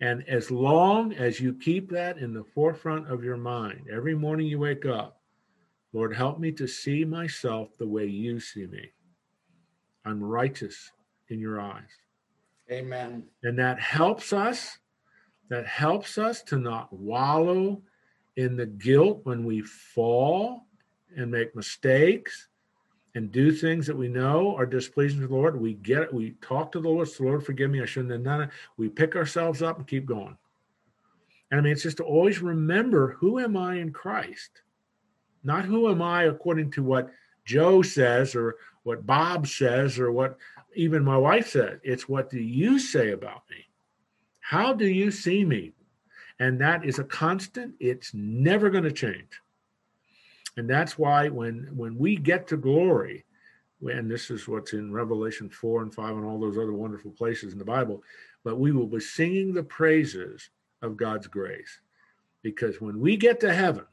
And as long as you keep that in the forefront of your mind, every morning you wake up, Lord, help me to see myself the way you see me. I'm righteous in your eyes. Amen. And that helps us. That helps us to not wallow in the guilt when we fall and make mistakes and do things that we know are displeasing to the Lord. We get it. We talk to the Lord. The Lord, forgive me. I shouldn't have done it. We pick ourselves up and keep going. And I mean, it's just to always remember who am I in Christ? Not who am I according to what Joe says or what Bob says or what even my wife said. It's what do you say about me? How do you see me? And that is a constant. It's never going to change. And that's why when when we get to glory, and this is what's in Revelation 4 and 5 and all those other wonderful places in the Bible, but we will be singing the praises of God's grace. Because when we get to heaven,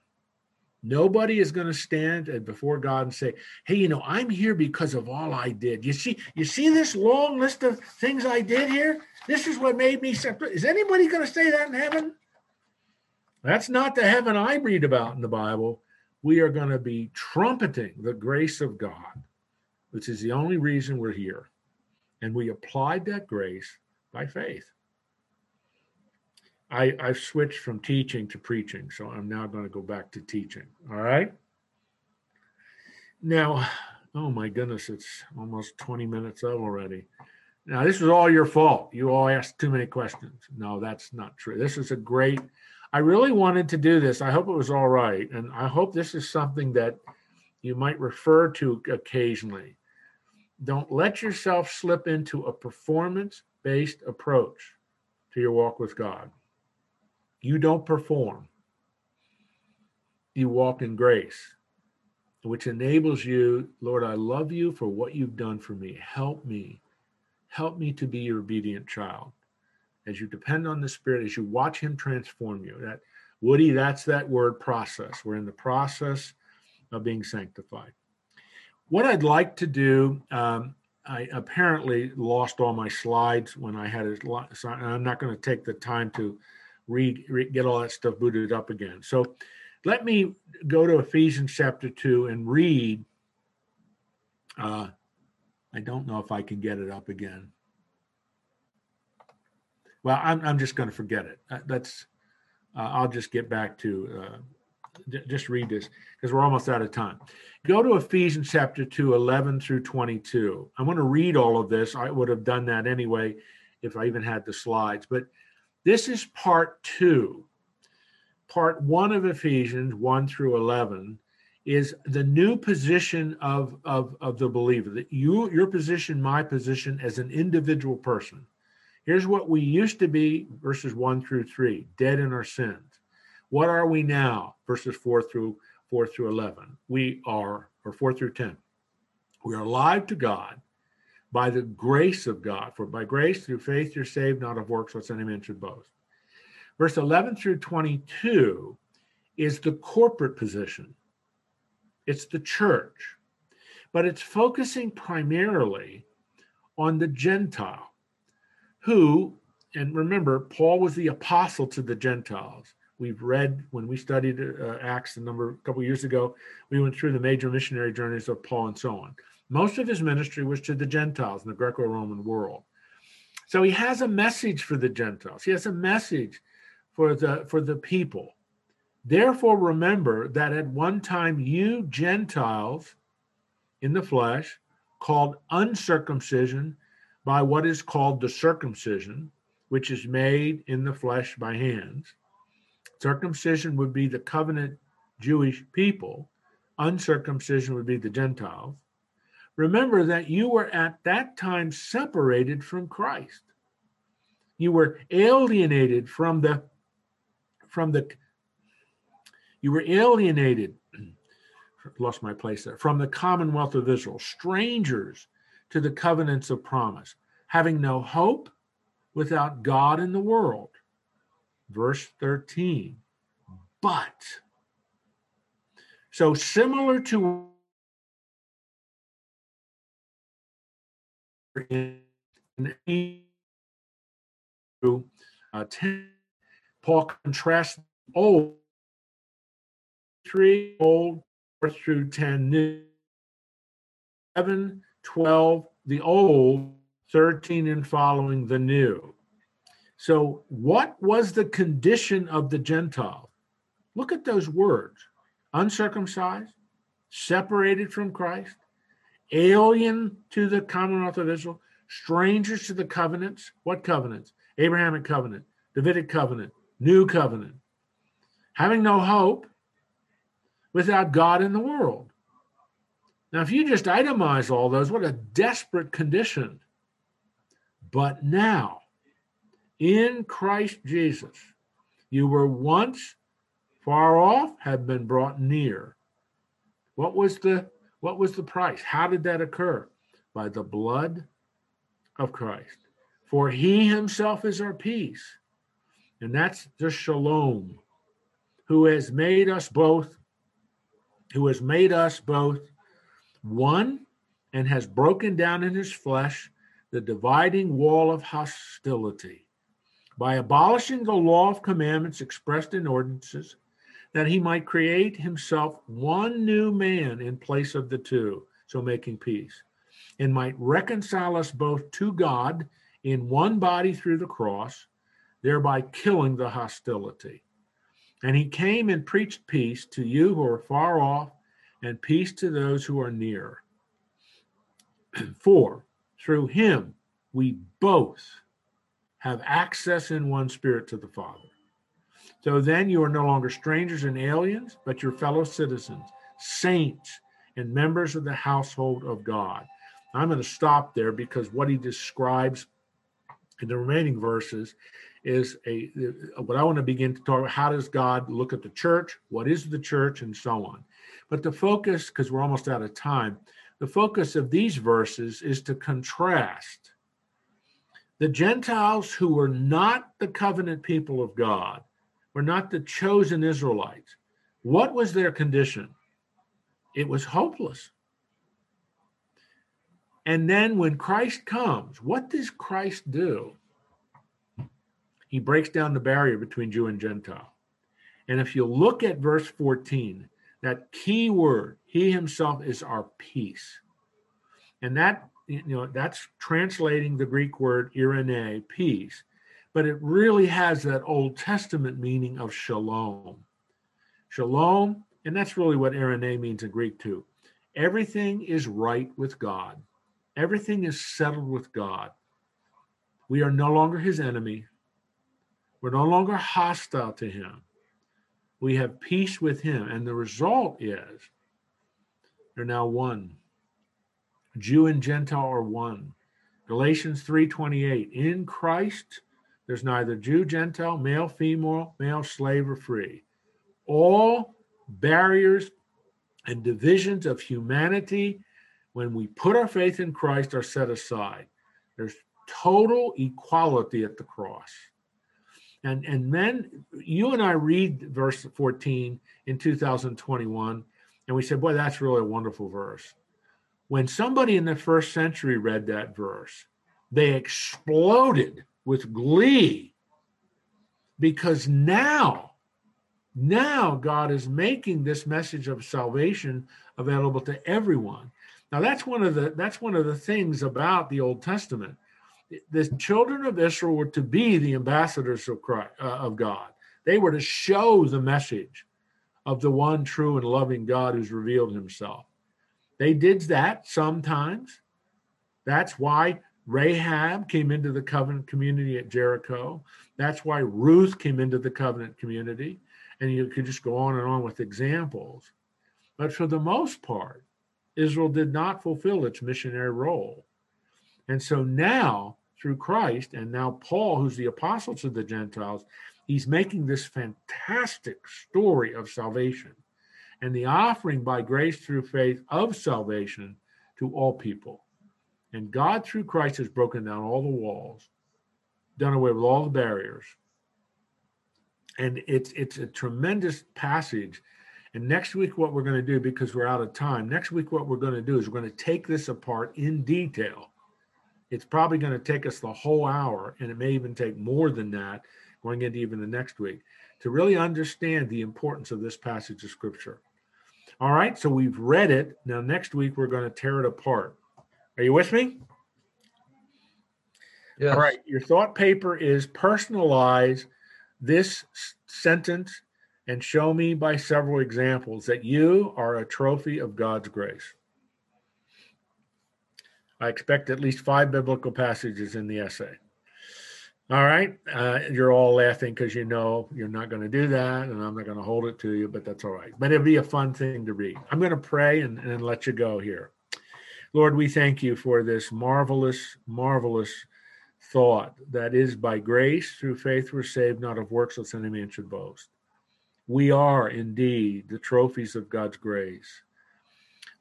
Nobody is going to stand uh, before God and say, "Hey, you know, I'm here because of all I did." You see, you see this long list of things I did here. This is what made me separate. Is anybody going to say that in heaven? That's not the heaven I read about in the Bible. We are going to be trumpeting the grace of God, which is the only reason we're here, and we applied that grace by faith. I, I've switched from teaching to preaching, so I'm now going to go back to teaching. All right. Now, oh my goodness, it's almost 20 minutes up already. Now, this is all your fault. You all asked too many questions. No, that's not true. This is a great, I really wanted to do this. I hope it was all right. And I hope this is something that you might refer to occasionally. Don't let yourself slip into a performance based approach to your walk with God. You don't perform. You walk in grace, which enables you, Lord, I love you for what you've done for me. Help me. Help me to be your obedient child. As you depend on the Spirit, as you watch Him transform you. That Woody, that's that word process. We're in the process of being sanctified. What I'd like to do, um, I apparently lost all my slides when I had it. I'm not going to take the time to read, read, get all that stuff booted up again. So let me go to Ephesians chapter 2 and read. Uh, I don't know if I can get it up again. Well, I'm, I'm just going to forget it. Uh, that's uh, I'll just get back to uh, just read this because we're almost out of time. Go to Ephesians chapter 2, 11 through 22. I want to read all of this. I would have done that anyway if I even had the slides, but this is part two. Part one of Ephesians 1 through 11 is the new position of, of, of the believer that you your position my position as an individual person here's what we used to be verses 1 through 3 dead in our sins what are we now? Verses 4 through 4 through 11. We are, or 4 through 10. We are alive to God by the grace of God. For by grace through faith you're saved, not of works, lest any man should boast. Verse 11 through 22 is the corporate position. It's the church, but it's focusing primarily on the Gentile, who, and remember, Paul was the apostle to the Gentiles we've read when we studied uh, Acts a number a couple years ago. We went through the major missionary journeys of Paul and so on. Most of his ministry was to the Gentiles in the Greco-Roman world. So he has a message for the Gentiles. He has a message for the for the people. Therefore, remember that at one time you Gentiles in the flesh, called uncircumcision by what is called the circumcision, which is made in the flesh by hands Circumcision would be the covenant Jewish people, uncircumcision would be the Gentiles. Remember that you were at that time separated from Christ. You were alienated from the from the you were alienated lost my place there from the commonwealth of Israel, strangers to the covenants of promise, having no hope without God in the world verse 13. But, so similar to in uh, 10, Paul contrasts old, three old, four through 10 new, 11, 12, the old, 13 and following the new. So, what was the condition of the Gentile? Look at those words uncircumcised, separated from Christ, alien to the commonwealth of Israel, strangers to the covenants. What covenants? Abrahamic covenant, Davidic covenant, new covenant, having no hope without God in the world. Now, if you just itemize all those, what a desperate condition. But now, in Christ Jesus. You were once far off, have been brought near. What was the what was the price? How did that occur? By the blood of Christ. For he himself is our peace. And that's the shalom, who has made us both, who has made us both one and has broken down in his flesh the dividing wall of hostility by abolishing the law of commandments expressed in ordinances, that he might create himself one new man in place of the two, so making peace, and might reconcile us both to God in one body through the cross, thereby killing the hostility. And he came and preached peace to you who are far off, and peace to those who are near. For through him we both have access in one spirit to the Father. So then you are no longer strangers and aliens, but your fellow citizens, saints, and members of the household of God. I'm going to stop there because what he describes in the remaining verses is a uh, what I want to begin to talk about how does God look at the church, what is the church, and so on. But the focus, because we're almost out of time, the focus of these verses is to contrast the Gentiles who were not the covenant people of God, were not the chosen Israelites. What was their condition? It was hopeless. And then when Christ comes, what does Christ do? He breaks down the barrier between Jew and Gentile. And if you look at verse 14, that key word, he himself is our peace. And that, you know, that's translating the Greek word eirene, peace, but it really has that Old Testament meaning of shalom. Shalom, and that's really what eirene means in Greek too. Everything is right with God. Everything is settled with God. We are no longer his enemy. We're no longer hostile to him. We have peace with him. And the result is they're now one. Jew and Gentile are one. Galatians 3:28 In Christ there's neither Jew, Gentile, male, female, male, slave, or free. All barriers and divisions of humanity when we put our faith in Christ are set aside. There's total equality at the cross. And, and then you and I read verse 14 in 2021, and we said, Boy, that's really a wonderful verse. When somebody in the first century read that verse, they exploded with glee because now, now God is making this message of salvation available to everyone. Now that's one of the that's one of the things about the Old Testament. The children of Israel were to be the ambassadors of Christ, uh, of God. They were to show the message of the one true and loving God who's revealed himself. They did that sometimes. That's why Rahab came into the covenant community at Jericho. That's why Ruth came into the covenant community. And you could just go on and on with examples. But for the most part, Israel did not fulfill its missionary role. And so now, through Christ, and now Paul, who's the apostle to the Gentiles, he's making this fantastic story of salvation and the offering by grace through faith of salvation to all people. And God, through Christ, has broken down all the walls, done away with all the barriers. And it's it's a tremendous passage and next week, what we're going to do, because we're out of time, next week, what we're going to do is we're going to take this apart in detail. It's probably going to take us the whole hour, and it may even take more than that going into even the next week to really understand the importance of this passage of scripture. All right, so we've read it. Now, next week, we're going to tear it apart. Are you with me? Yes. All right, your thought paper is personalize this sentence and show me by several examples that you are a trophy of God's grace. I expect at least five biblical passages in the essay. All right. Uh, you're all laughing because you know you're not going to do that, and I'm not going to hold it to you, but that's all right. But it'll be a fun thing to read. I'm going to pray and, and let you go here. Lord, we thank you for this marvelous, marvelous thought that is by grace through faith we're saved, not of works, lest any man should boast. We are indeed the trophies of God's grace.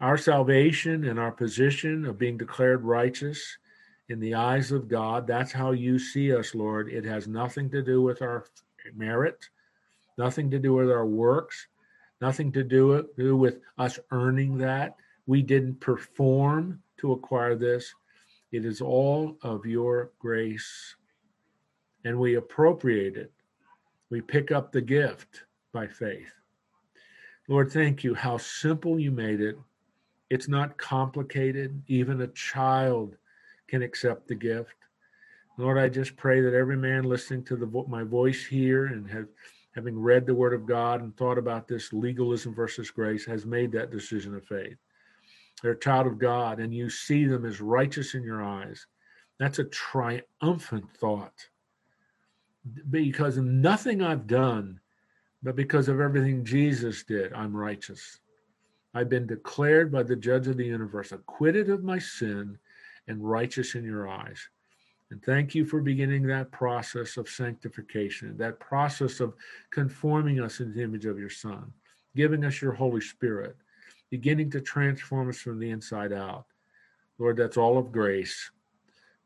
Our salvation and our position of being declared righteous in the eyes of God, that's how you see us, Lord. It has nothing to do with our merit, nothing to do with our works, nothing to do, with us earning that. We didn't perform to acquire this. It is all of your grace. And we appropriate it. We pick up the gift by faith. Lord, thank you how simple you made it. It's not complicated. Even a child can accept the gift. Lord, I just pray that every man listening to the my voice here and have, having read the Word of God and thought about this legalism versus grace has made that decision of faith. They're a child of God, and you see them as righteous in your eyes. That's a triumphant thought. Because of nothing I've done but because of everything Jesus did, I'm righteous. I've been declared by the judge of the universe acquitted of my sin and righteous in your eyes. And thank you for beginning that process of sanctification, that process of conforming us in the image of your Son, giving us your Holy Spirit, beginning to transform us from the inside out. Lord, that's all of grace.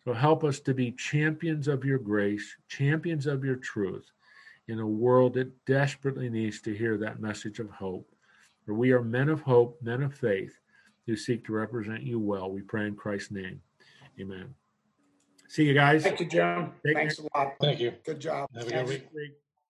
So help us to be champions of your grace, champions of your truth in a world that desperately needs to hear that message of hope. For we are men of hope, men of faith who seek to represent you well. We pray in Christ's name. Amen. See you guys. Thank you, John. Take Thanks a lot. Thank you. Good job. Have a good week. Week.